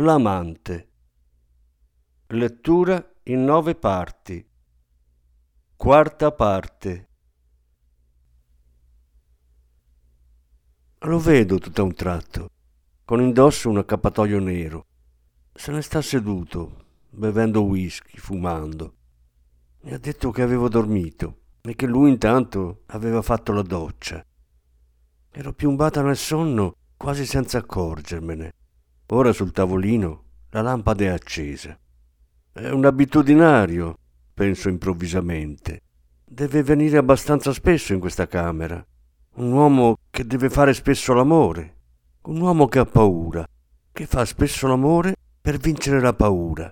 L'amante. Lettura in nove parti. Quarta parte. Lo vedo tutto a un tratto, con indosso un accappatoio nero. Se ne sta seduto, bevendo whisky, fumando. Mi ha detto che avevo dormito e che lui intanto aveva fatto la doccia. Ero piombata nel sonno quasi senza accorgermene. Ora sul tavolino la lampada è accesa. È un abitudinario, penso improvvisamente. Deve venire abbastanza spesso in questa camera. Un uomo che deve fare spesso l'amore. Un uomo che ha paura, che fa spesso l'amore per vincere la paura.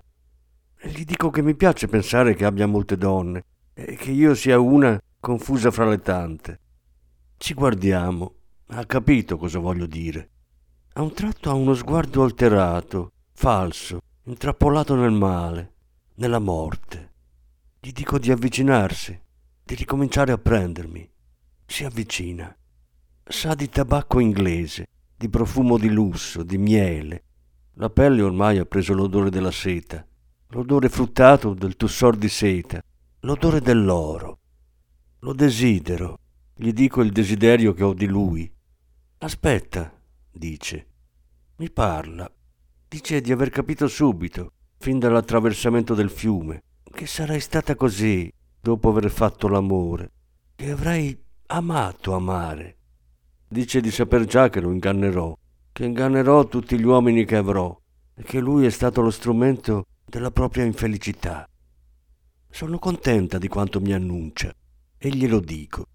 E gli dico che mi piace pensare che abbia molte donne e che io sia una confusa fra le tante. Ci guardiamo. Ha capito cosa voglio dire. A un tratto ha uno sguardo alterato, falso, intrappolato nel male, nella morte. Gli dico di avvicinarsi, di ricominciare a prendermi. Si avvicina. Sa di tabacco inglese, di profumo di lusso, di miele. La pelle ormai ha preso l'odore della seta, l'odore fruttato del tussor di seta, l'odore dell'oro. Lo desidero, gli dico il desiderio che ho di lui. Aspetta, dice. Mi parla. Dice di aver capito subito, fin dall'attraversamento del fiume, che sarei stata così dopo aver fatto l'amore, che avrei amato amare. Dice di saper già che lo ingannerò, che ingannerò tutti gli uomini che avrò, e che lui è stato lo strumento della propria infelicità. Sono contenta di quanto mi annuncia, e glielo dico.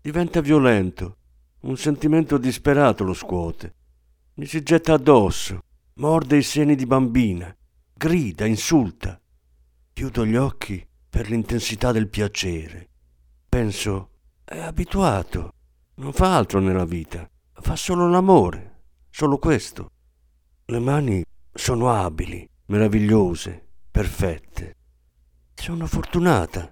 Diventa violento, un sentimento disperato lo scuote. Mi si getta addosso, morde i seni di bambina, grida, insulta. Chiudo gli occhi per l'intensità del piacere. Penso, è abituato, non fa altro nella vita, fa solo l'amore, solo questo. Le mani sono abili, meravigliose, perfette. Sono fortunata.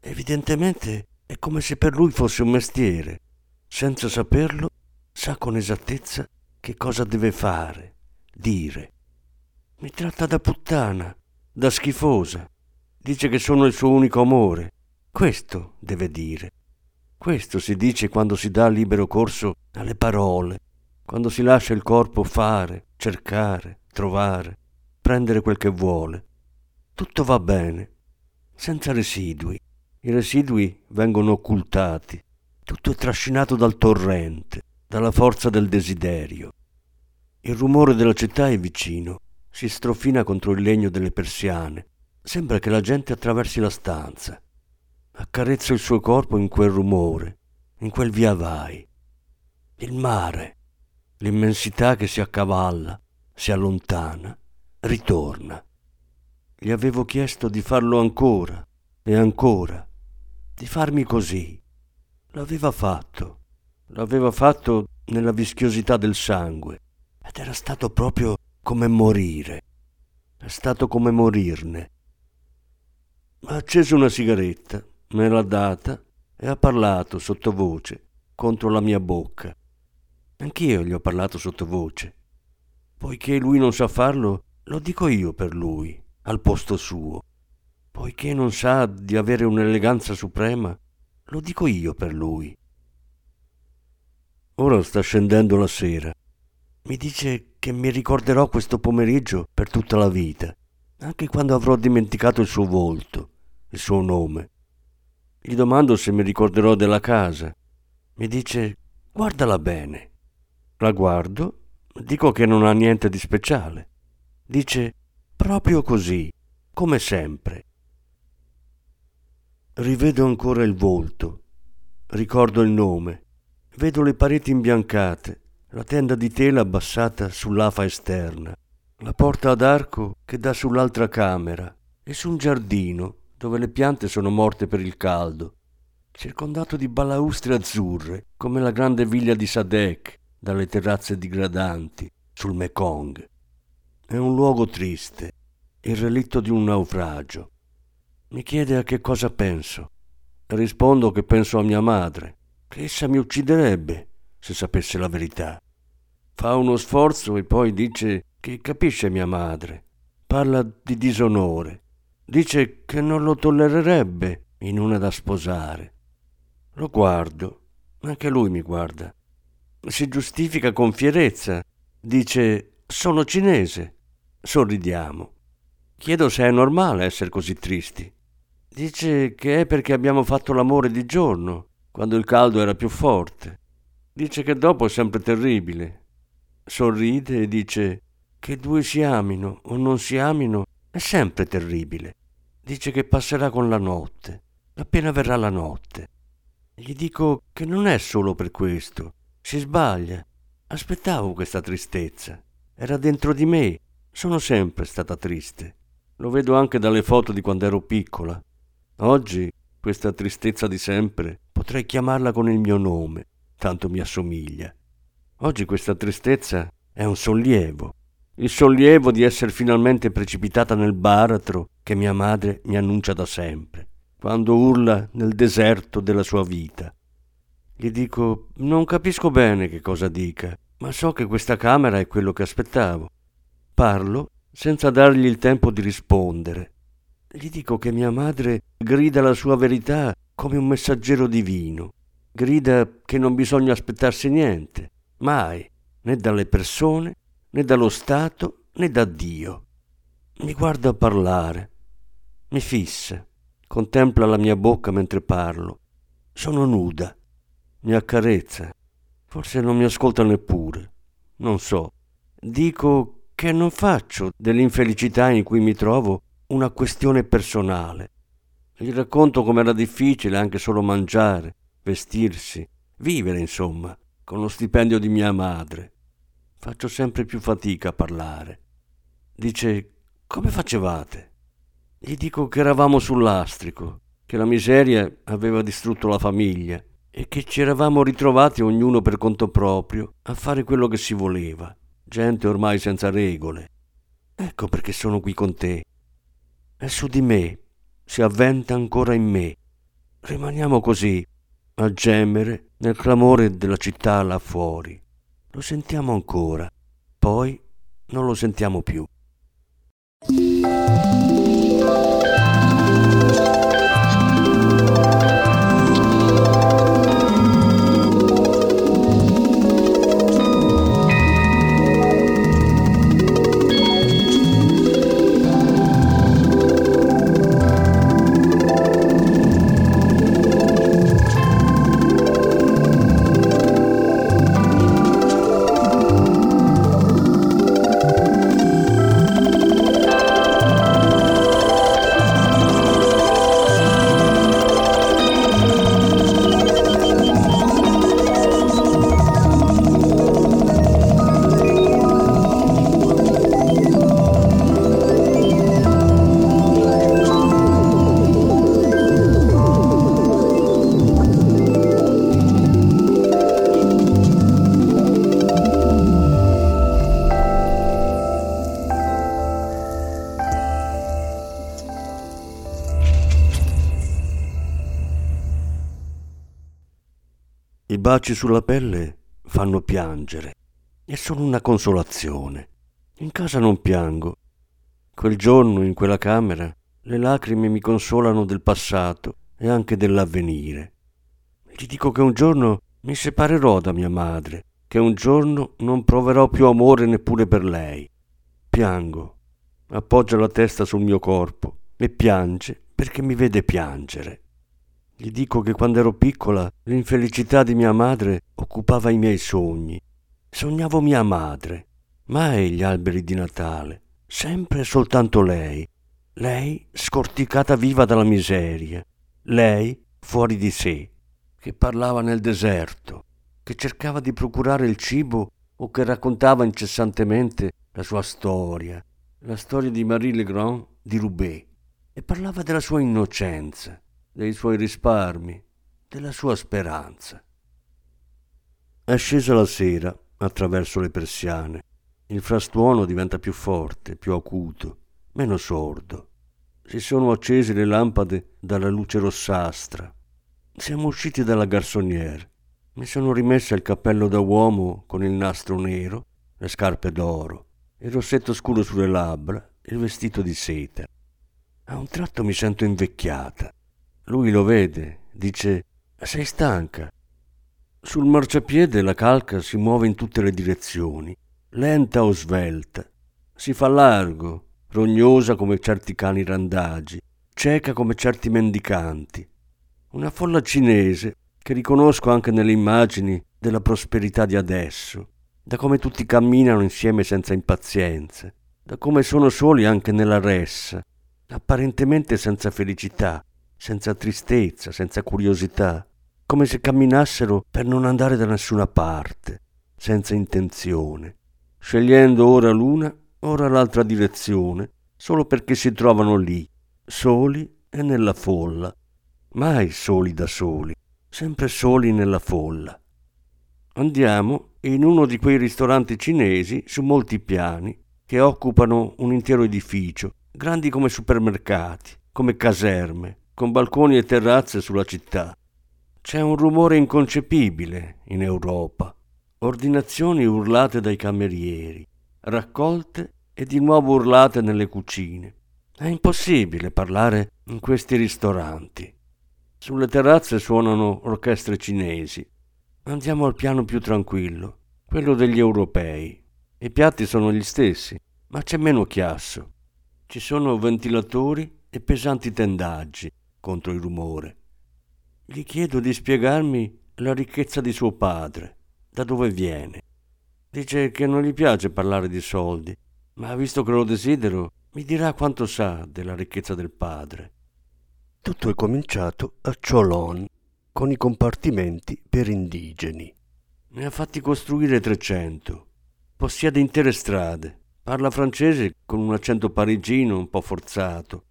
Evidentemente è come se per lui fosse un mestiere senza saperlo, sa con esattezza che cosa deve fare, dire. Mi tratta da puttana, da schifosa. Dice che sono il suo unico amore. Questo deve dire. Questo si dice quando si dà libero corso alle parole, quando si lascia il corpo fare, cercare, trovare, prendere quel che vuole. Tutto va bene, senza residui. I residui vengono occultati, tutto è trascinato dal torrente, dalla forza del desiderio. Il rumore della città è vicino, si strofina contro il legno delle persiane. Sembra che la gente attraversi la stanza. Accarezzo il suo corpo in quel rumore, in quel via vai. Il mare, l'immensità che si accavalla, si allontana, ritorna. Gli avevo chiesto di farlo ancora e ancora, di farmi così L'aveva fatto, l'aveva fatto nella vischiosità del sangue ed era stato proprio come morire. È stato come morirne. Ha acceso una sigaretta, me l'ha data e ha parlato sottovoce contro la mia bocca. Anch'io gli ho parlato sottovoce. Poiché lui non sa farlo, lo dico io per lui, al posto suo. Poiché non sa di avere un'eleganza suprema, lo dico io per lui. Ora sta scendendo la sera. Mi dice che mi ricorderò questo pomeriggio per tutta la vita, anche quando avrò dimenticato il suo volto, il suo nome. Gli domando se mi ricorderò della casa. Mi dice guardala bene. La guardo, dico che non ha niente di speciale. Dice proprio così, come sempre. Rivedo ancora il volto, ricordo il nome, vedo le pareti imbiancate, la tenda di tela abbassata sull'afa esterna, la porta ad arco che dà sull'altra camera e su un giardino dove le piante sono morte per il caldo, circondato di balaustre azzurre come la grande villa di Sadek dalle terrazze digradanti sul Mekong. È un luogo triste, il relitto di un naufragio. Mi chiede a che cosa penso. Rispondo che penso a mia madre, che essa mi ucciderebbe se sapesse la verità. Fa uno sforzo e poi dice che capisce mia madre. Parla di disonore. Dice che non lo tollererebbe in una da sposare. Lo guardo, anche lui mi guarda. Si giustifica con fierezza. Dice sono cinese. Sorridiamo. Chiedo se è normale essere così tristi. Dice che è perché abbiamo fatto l'amore di giorno, quando il caldo era più forte. Dice che dopo è sempre terribile. Sorride e dice che due si amino o non si amino è sempre terribile. Dice che passerà con la notte, appena verrà la notte. Gli dico che non è solo per questo. Si sbaglia. Aspettavo questa tristezza. Era dentro di me. Sono sempre stata triste. Lo vedo anche dalle foto di quando ero piccola. Oggi, questa tristezza di sempre, potrei chiamarla con il mio nome, tanto mi assomiglia. Oggi questa tristezza è un sollievo, il sollievo di essere finalmente precipitata nel baratro che mia madre mi annuncia da sempre, quando urla nel deserto della sua vita. Gli dico, non capisco bene che cosa dica, ma so che questa camera è quello che aspettavo. Parlo senza dargli il tempo di rispondere. Gli dico che mia madre grida la sua verità come un messaggero divino, grida che non bisogna aspettarsi niente, mai, né dalle persone, né dallo Stato, né da Dio. Mi guarda parlare, mi fissa, contempla la mia bocca mentre parlo. Sono nuda, mi accarezza, forse non mi ascolta neppure, non so. Dico che non faccio dell'infelicità in cui mi trovo una questione personale. Gli racconto com'era difficile anche solo mangiare, vestirsi, vivere insomma, con lo stipendio di mia madre. Faccio sempre più fatica a parlare. Dice, come facevate? Gli dico che eravamo sull'astrico, che la miseria aveva distrutto la famiglia e che ci eravamo ritrovati ognuno per conto proprio a fare quello che si voleva gente ormai senza regole. Ecco perché sono qui con te. È su di me, si avventa ancora in me. Rimaniamo così, a gemere nel clamore della città là fuori. Lo sentiamo ancora, poi non lo sentiamo più. Baci sulla pelle fanno piangere e sono una consolazione. In casa non piango. Quel giorno, in quella camera, le lacrime mi consolano del passato e anche dell'avvenire. Gli dico che un giorno mi separerò da mia madre, che un giorno non proverò più amore neppure per lei. Piango, appoggia la testa sul mio corpo e piange perché mi vede piangere. Gli dico che quando ero piccola l'infelicità di mia madre occupava i miei sogni. Sognavo mia madre, mai gli alberi di Natale, sempre e soltanto lei. Lei scorticata viva dalla miseria, lei fuori di sé, che parlava nel deserto, che cercava di procurare il cibo o che raccontava incessantemente la sua storia, la storia di Marie Legrand di Roubaix, e parlava della sua innocenza, dei suoi risparmi, della sua speranza. È scesa la sera attraverso le persiane. Il frastuono diventa più forte, più acuto, meno sordo. Si sono accese le lampade dalla luce rossastra. Siamo usciti dalla garçonnière. Mi sono rimessa il cappello da uomo con il nastro nero, le scarpe d'oro, il rossetto scuro sulle labbra, il vestito di seta. A un tratto mi sento invecchiata. Lui lo vede, dice: Sei stanca. Sul marciapiede la calca si muove in tutte le direzioni, lenta o svelta. Si fa largo, rognosa come certi cani randagi, cieca come certi mendicanti. Una folla cinese che riconosco anche nelle immagini della prosperità di adesso, da come tutti camminano insieme senza impazienza, da come sono soli anche nella ressa, apparentemente senza felicità, senza tristezza, senza curiosità come se camminassero per non andare da nessuna parte, senza intenzione, scegliendo ora l'una, ora l'altra direzione, solo perché si trovano lì, soli e nella folla, mai soli da soli, sempre soli nella folla. Andiamo in uno di quei ristoranti cinesi su molti piani che occupano un intero edificio, grandi come supermercati, come caserme, con balconi e terrazze sulla città. C'è un rumore inconcepibile in Europa. Ordinazioni urlate dai camerieri, raccolte e di nuovo urlate nelle cucine. È impossibile parlare in questi ristoranti. Sulle terrazze suonano orchestre cinesi. Andiamo al piano più tranquillo, quello degli europei. I piatti sono gli stessi, ma c'è meno chiasso. Ci sono ventilatori e pesanti tendaggi contro il rumore. Gli chiedo di spiegarmi la ricchezza di suo padre, da dove viene. Dice che non gli piace parlare di soldi, ma visto che lo desidero, mi dirà quanto sa della ricchezza del padre. Tutto è cominciato a Cholon, con i compartimenti per indigeni. Ne ha fatti costruire 300. Possiede intere strade. Parla francese con un accento parigino un po' forzato.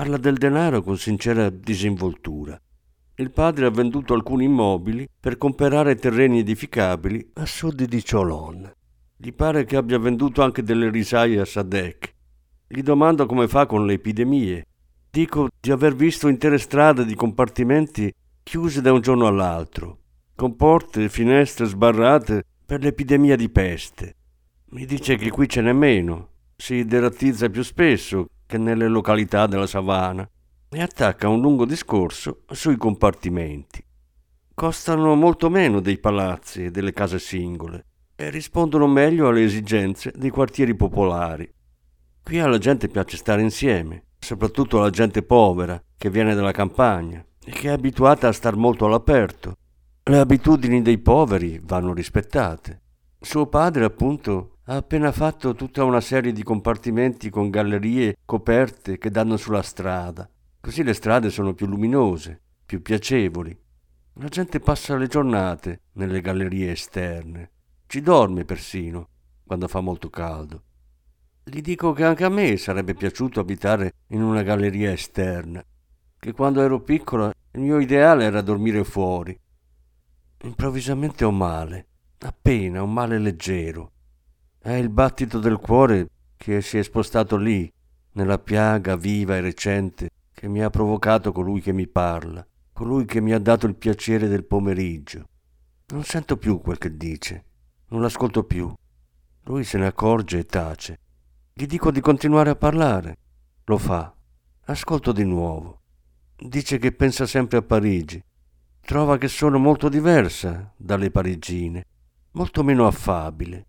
Parla del denaro con sincera disinvoltura il padre ha venduto alcuni immobili per comprare terreni edificabili a sud di Cholon. Gli pare che abbia venduto anche delle risaie a Sadek. Gli domando come fa con le epidemie. Dico di aver visto intere strade di compartimenti chiuse da un giorno all'altro, con porte e finestre sbarrate per l'epidemia di peste. Mi dice che qui ce n'è meno, si deratizza più spesso che nelle località della savana e attacca un lungo discorso sui compartimenti. Costano molto meno dei palazzi e delle case singole e rispondono meglio alle esigenze dei quartieri popolari. Qui alla gente piace stare insieme, soprattutto alla gente povera che viene dalla campagna e che è abituata a star molto all'aperto. Le abitudini dei poveri vanno rispettate. Suo padre, appunto, ha appena fatto tutta una serie di compartimenti con gallerie coperte che danno sulla strada Così le strade sono più luminose, più piacevoli. La gente passa le giornate nelle gallerie esterne. Ci dorme persino quando fa molto caldo. Gli dico che anche a me sarebbe piaciuto abitare in una galleria esterna, che quando ero piccola il mio ideale era dormire fuori. Improvvisamente ho male, appena un male leggero. È il battito del cuore che si è spostato lì, nella piaga viva e recente che mi ha provocato colui che mi parla, colui che mi ha dato il piacere del pomeriggio. Non sento più quel che dice, non l'ascolto più. Lui se ne accorge e tace. Gli dico di continuare a parlare. Lo fa. Ascolto di nuovo. Dice che pensa sempre a Parigi. Trova che sono molto diversa dalle parigine, molto meno affabile.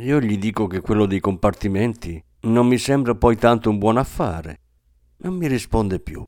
Io gli dico che quello dei compartimenti non mi sembra poi tanto un buon affare non mi risponde più.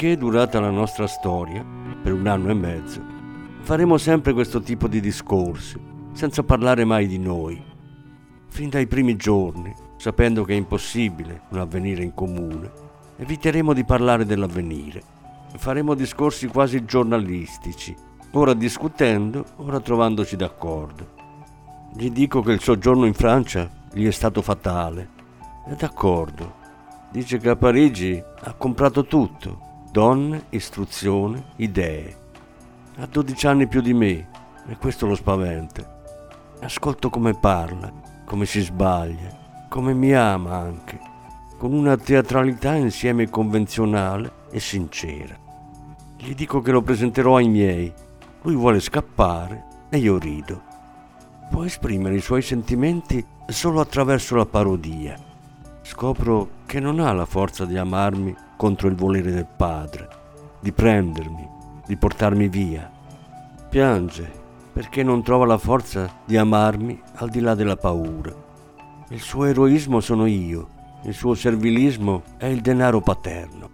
Finché è durata la nostra storia, per un anno e mezzo, faremo sempre questo tipo di discorsi, senza parlare mai di noi. Fin dai primi giorni, sapendo che è impossibile un avvenire in comune, eviteremo di parlare dell'avvenire. Faremo discorsi quasi giornalistici, ora discutendo, ora trovandoci d'accordo. Gli dico che il soggiorno in Francia gli è stato fatale. È d'accordo. Dice che a Parigi ha comprato tutto. Donne, istruzione, idee. Ha 12 anni più di me e questo lo spaventa. Ascolto come parla, come si sbaglia, come mi ama anche, con una teatralità insieme convenzionale e sincera. Gli dico che lo presenterò ai miei. Lui vuole scappare e io rido può esprimere i suoi sentimenti solo attraverso la parodia. Scopro che non ha la forza di amarmi contro il volere del padre, di prendermi, di portarmi via. Piange perché non trova la forza di amarmi al di là della paura. Il suo eroismo sono io, il suo servilismo è il denaro paterno.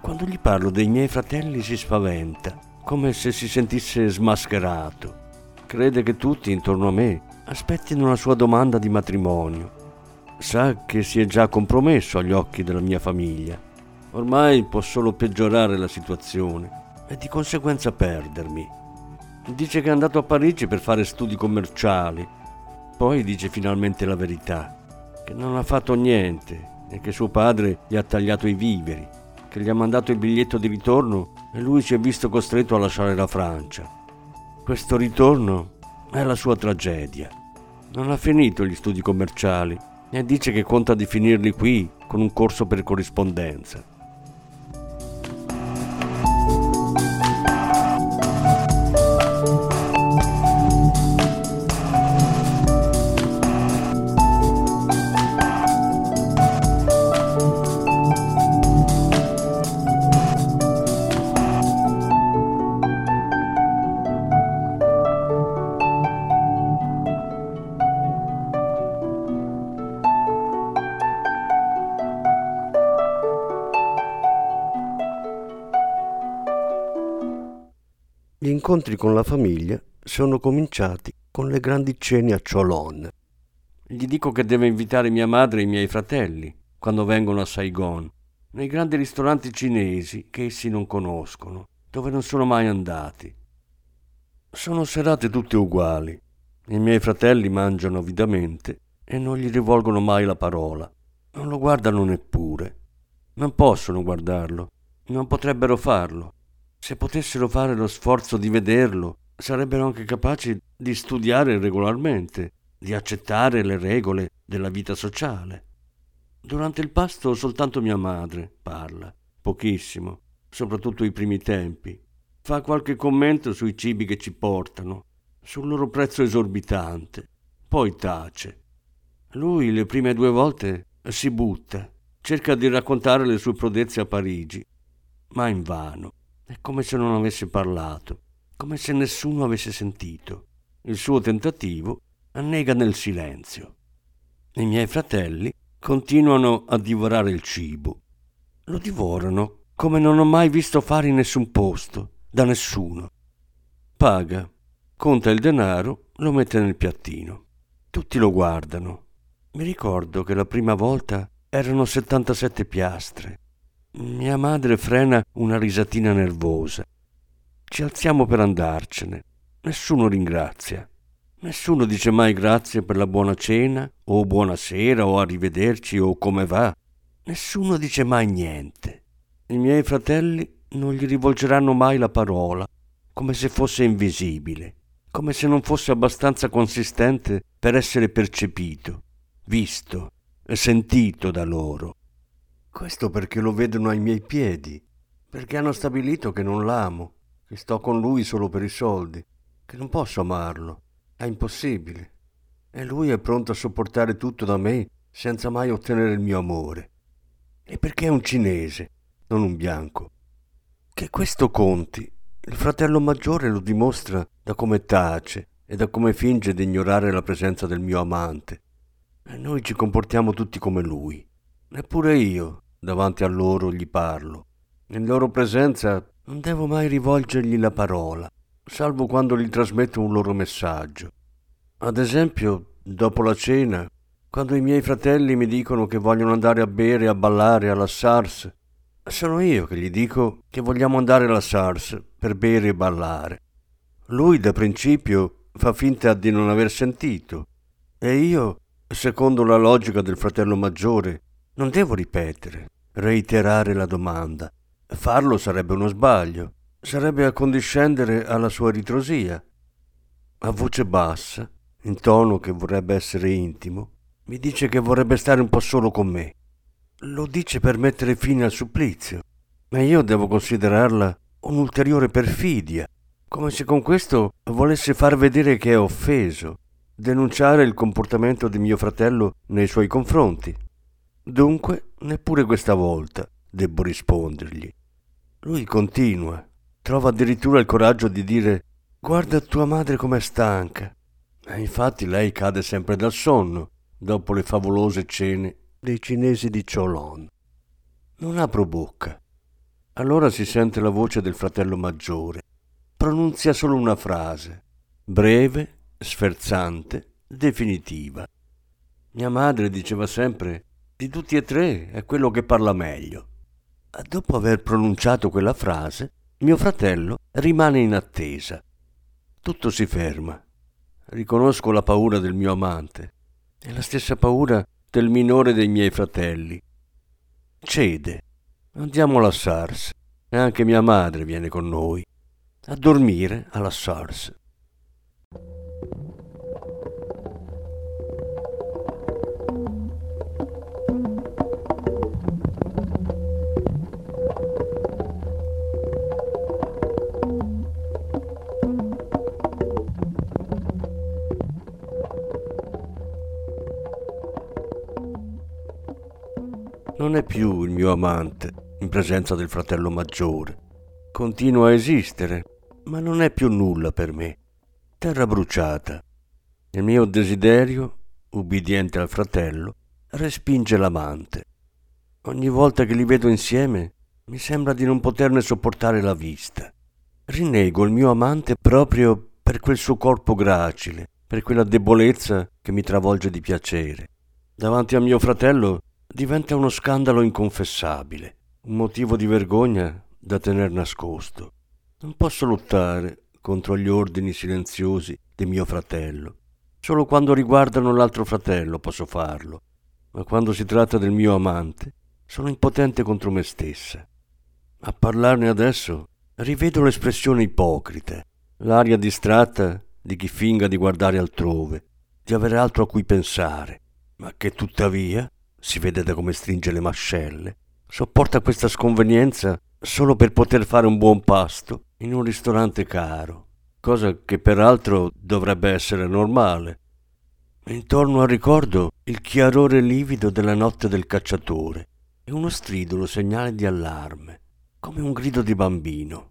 Quando gli parlo dei miei fratelli si spaventa, come se si sentisse smascherato crede che tutti intorno a me aspettino la sua domanda di matrimonio. Sa che si è già compromesso agli occhi della mia famiglia. Ormai può solo peggiorare la situazione e di conseguenza perdermi. Dice che è andato a Parigi per fare studi commerciali. Poi dice finalmente la verità, che non ha fatto niente e che suo padre gli ha tagliato i viveri, che gli ha mandato il biglietto di ritorno e lui si è visto costretto a lasciare la Francia. Questo ritorno è la sua tragedia. Non ha finito gli studi commerciali e dice che conta di finirli qui con un corso per corrispondenza. Gli incontri con la famiglia sono cominciati con le grandi cene a Cholon. Gli dico che deve invitare mia madre e i miei fratelli quando vengono a Saigon, nei grandi ristoranti cinesi che essi non conoscono, dove non sono mai andati. Sono serate tutte uguali. I miei fratelli mangiano avidamente e non gli rivolgono mai la parola. Non lo guardano neppure. Non possono guardarlo. Non potrebbero farlo se potessero fare lo sforzo di vederlo, sarebbero anche capaci di studiare regolarmente, di accettare le regole della vita sociale. Durante il pasto soltanto mia madre parla, pochissimo, soprattutto i primi tempi. Fa qualche commento sui cibi che ci portano, sul loro prezzo esorbitante, poi tace. Lui le prime due volte si butta, cerca di raccontare le sue prodezze a Parigi, ma invano. È come se non avesse parlato, come se nessuno avesse sentito. Il suo tentativo annega nel silenzio. I miei fratelli continuano a divorare il cibo. Lo divorano come non ho mai visto fare in nessun posto, da nessuno. Paga, conta il denaro, lo mette nel piattino. Tutti lo guardano. Mi ricordo che la prima volta erano 77 piastre mia madre frena una risatina nervosa. Ci alziamo per andarcene. Nessuno ringrazia. Nessuno dice mai grazie per la buona cena, o buonasera, o arrivederci, o come va. Nessuno dice mai niente. I miei fratelli non gli rivolgeranno mai la parola, come se fosse invisibile, come se non fosse abbastanza consistente per essere percepito, visto e sentito da loro. Questo perché lo vedono ai miei piedi, perché hanno stabilito che non l'amo, che sto con lui solo per i soldi, che non posso amarlo, è impossibile. E lui è pronto a sopportare tutto da me senza mai ottenere il mio amore. E perché è un cinese, non un bianco. Che questo conti, il fratello maggiore lo dimostra da come tace e da come finge di ignorare la presenza del mio amante. E noi ci comportiamo tutti come lui. Neppure io, davanti a loro, gli parlo. In loro presenza non devo mai rivolgergli la parola, salvo quando gli trasmetto un loro messaggio. Ad esempio, dopo la cena, quando i miei fratelli mi dicono che vogliono andare a bere a ballare alla SARS, sono io che gli dico che vogliamo andare alla SARS per bere e ballare. Lui da principio fa finta di non aver sentito e io, secondo la logica del fratello maggiore, non devo ripetere, reiterare la domanda. Farlo sarebbe uno sbaglio, sarebbe accondiscendere alla sua ritrosia. A voce bassa, in tono che vorrebbe essere intimo, mi dice che vorrebbe stare un po' solo con me. Lo dice per mettere fine al supplizio, ma io devo considerarla un'ulteriore perfidia, come se con questo volesse far vedere che è offeso, denunciare il comportamento di mio fratello nei suoi confronti. Dunque, neppure questa volta debbo rispondergli. Lui continua, trova addirittura il coraggio di dire guarda tua madre com'è stanca. E infatti lei cade sempre dal sonno dopo le favolose cene dei cinesi di Cholon. Non apro bocca. Allora si sente la voce del fratello maggiore. Pronunzia solo una frase, breve, sferzante, definitiva. Mia madre diceva sempre, di tutti e tre è quello che parla meglio. Dopo aver pronunciato quella frase, mio fratello rimane in attesa. Tutto si ferma. Riconosco la paura del mio amante e la stessa paura del minore dei miei fratelli. Cede. Andiamo alla SARS e anche mia madre viene con noi a dormire alla SARS. Non è più il mio amante in presenza del fratello maggiore. Continua a esistere, ma non è più nulla per me. Terra bruciata. Il mio desiderio, ubbidiente al fratello, respinge l'amante. Ogni volta che li vedo insieme mi sembra di non poterne sopportare la vista. Rinnego il mio amante proprio per quel suo corpo gracile, per quella debolezza che mi travolge di piacere. Davanti a mio fratello diventa uno scandalo inconfessabile, un motivo di vergogna da tener nascosto. Non posso lottare contro gli ordini silenziosi di mio fratello. Solo quando riguardano l'altro fratello posso farlo, ma quando si tratta del mio amante sono impotente contro me stessa. A parlarne adesso rivedo l'espressione ipocrita, l'aria distratta di chi finga di guardare altrove, di avere altro a cui pensare, ma che tuttavia si vede da come stringe le mascelle, sopporta questa sconvenienza solo per poter fare un buon pasto in un ristorante caro, cosa che peraltro dovrebbe essere normale. Intorno al ricordo il chiarore livido della notte del cacciatore e uno stridulo segnale di allarme, come un grido di bambino.